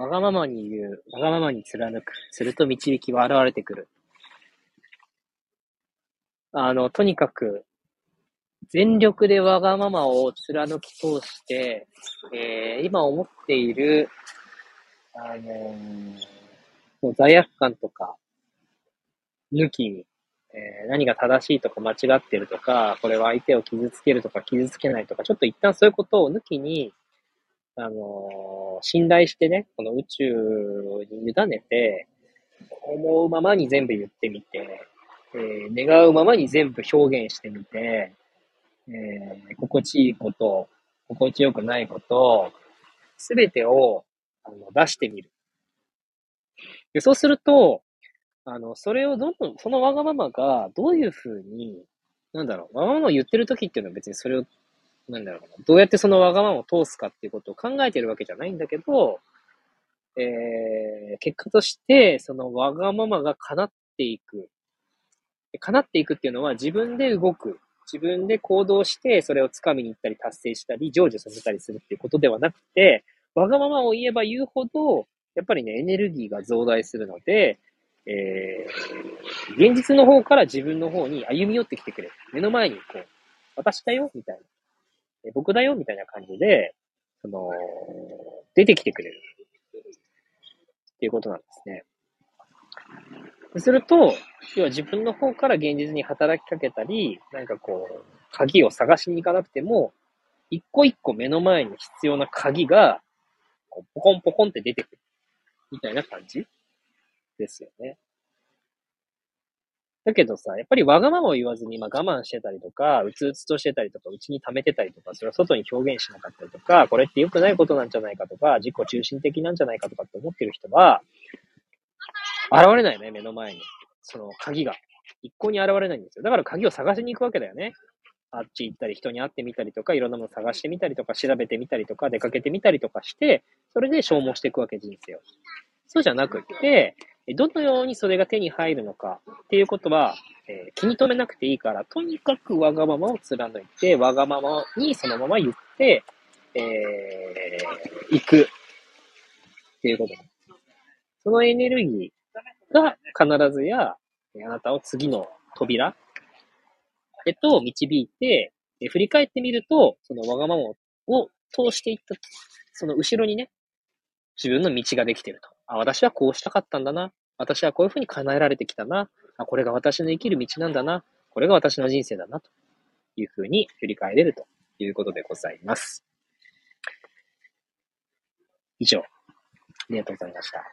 わがままに言う、わがままに貫く。すると導きは現れてくる。あの、とにかく、全力でわがままを貫き通して、えー、今思っている、あのー、罪悪感とか、抜きに、えー、何が正しいとか間違ってるとか、これは相手を傷つけるとか傷つけないとか、ちょっと一旦そういうことを抜きに、あの、信頼してね、この宇宙に委ねて、思うままに全部言ってみて、えー、願うままに全部表現してみて、えー、心地いいこと、心地よくないこと、すべてをあの出してみる。でそうすると、あの、それをどんどん、そのわがままがどういうふうに、なんだろう、わがままを言ってる時っていうのは別にそれを、なんだろうな、どうやってそのわがままを通すかっていうことを考えてるわけじゃないんだけど、えー、結果として、そのわがままが叶っていく。叶っていくっていうのは自分で動く。自分で行動して、それを掴みに行ったり達成したり、成就させたりするっていうことではなくて、わがままを言えば言うほど、やっぱりね、エネルギーが増大するので、えー、現実の方から自分の方に歩み寄ってきてくれる。目の前に、こう、私だよみたいな。え僕だよみたいな感じで、その、出てきてくれる。っていうことなんですね。すると、要は自分の方から現実に働きかけたり、なんかこう、鍵を探しに行かなくても、一個一個目の前に必要な鍵が、こうポコンポコンって出てくる。みたいな感じですよね。だけどさ、やっぱりわがままを言わずに、まあ、我慢してたりとか、うつうつとしてたりとか、うちに溜めてたりとか、それは外に表現しなかったりとか、これって良くないことなんじゃないかとか、自己中心的なんじゃないかとかって思ってる人は、現れないね、目の前に。その鍵が。一向に現れないんですよ。だから鍵を探しに行くわけだよね。あっち行ったり、人に会ってみたりとか、いろんなもの探してみたりとか、調べてみたりとか、出かけてみたりとかして、それで消耗していくわけ、人生を。そうじゃなくって、どのようにそれが手に入るのかっていうことは、えー、気に留めなくていいから、とにかくわがままを貫いて、わがままにそのまま言って、えー、行くっていうことそのエネルギーが必ずや、あなたを次の扉へと導いて、え振り返ってみると、そのわがままを通していった、その後ろにね、自分の道ができてると。あ、私はこうしたかったんだな。私はこういうふうに叶えられてきたな。あ、これが私の生きる道なんだな。これが私の人生だな。というふうに振り返れるということでございます。以上。ありがとうございました。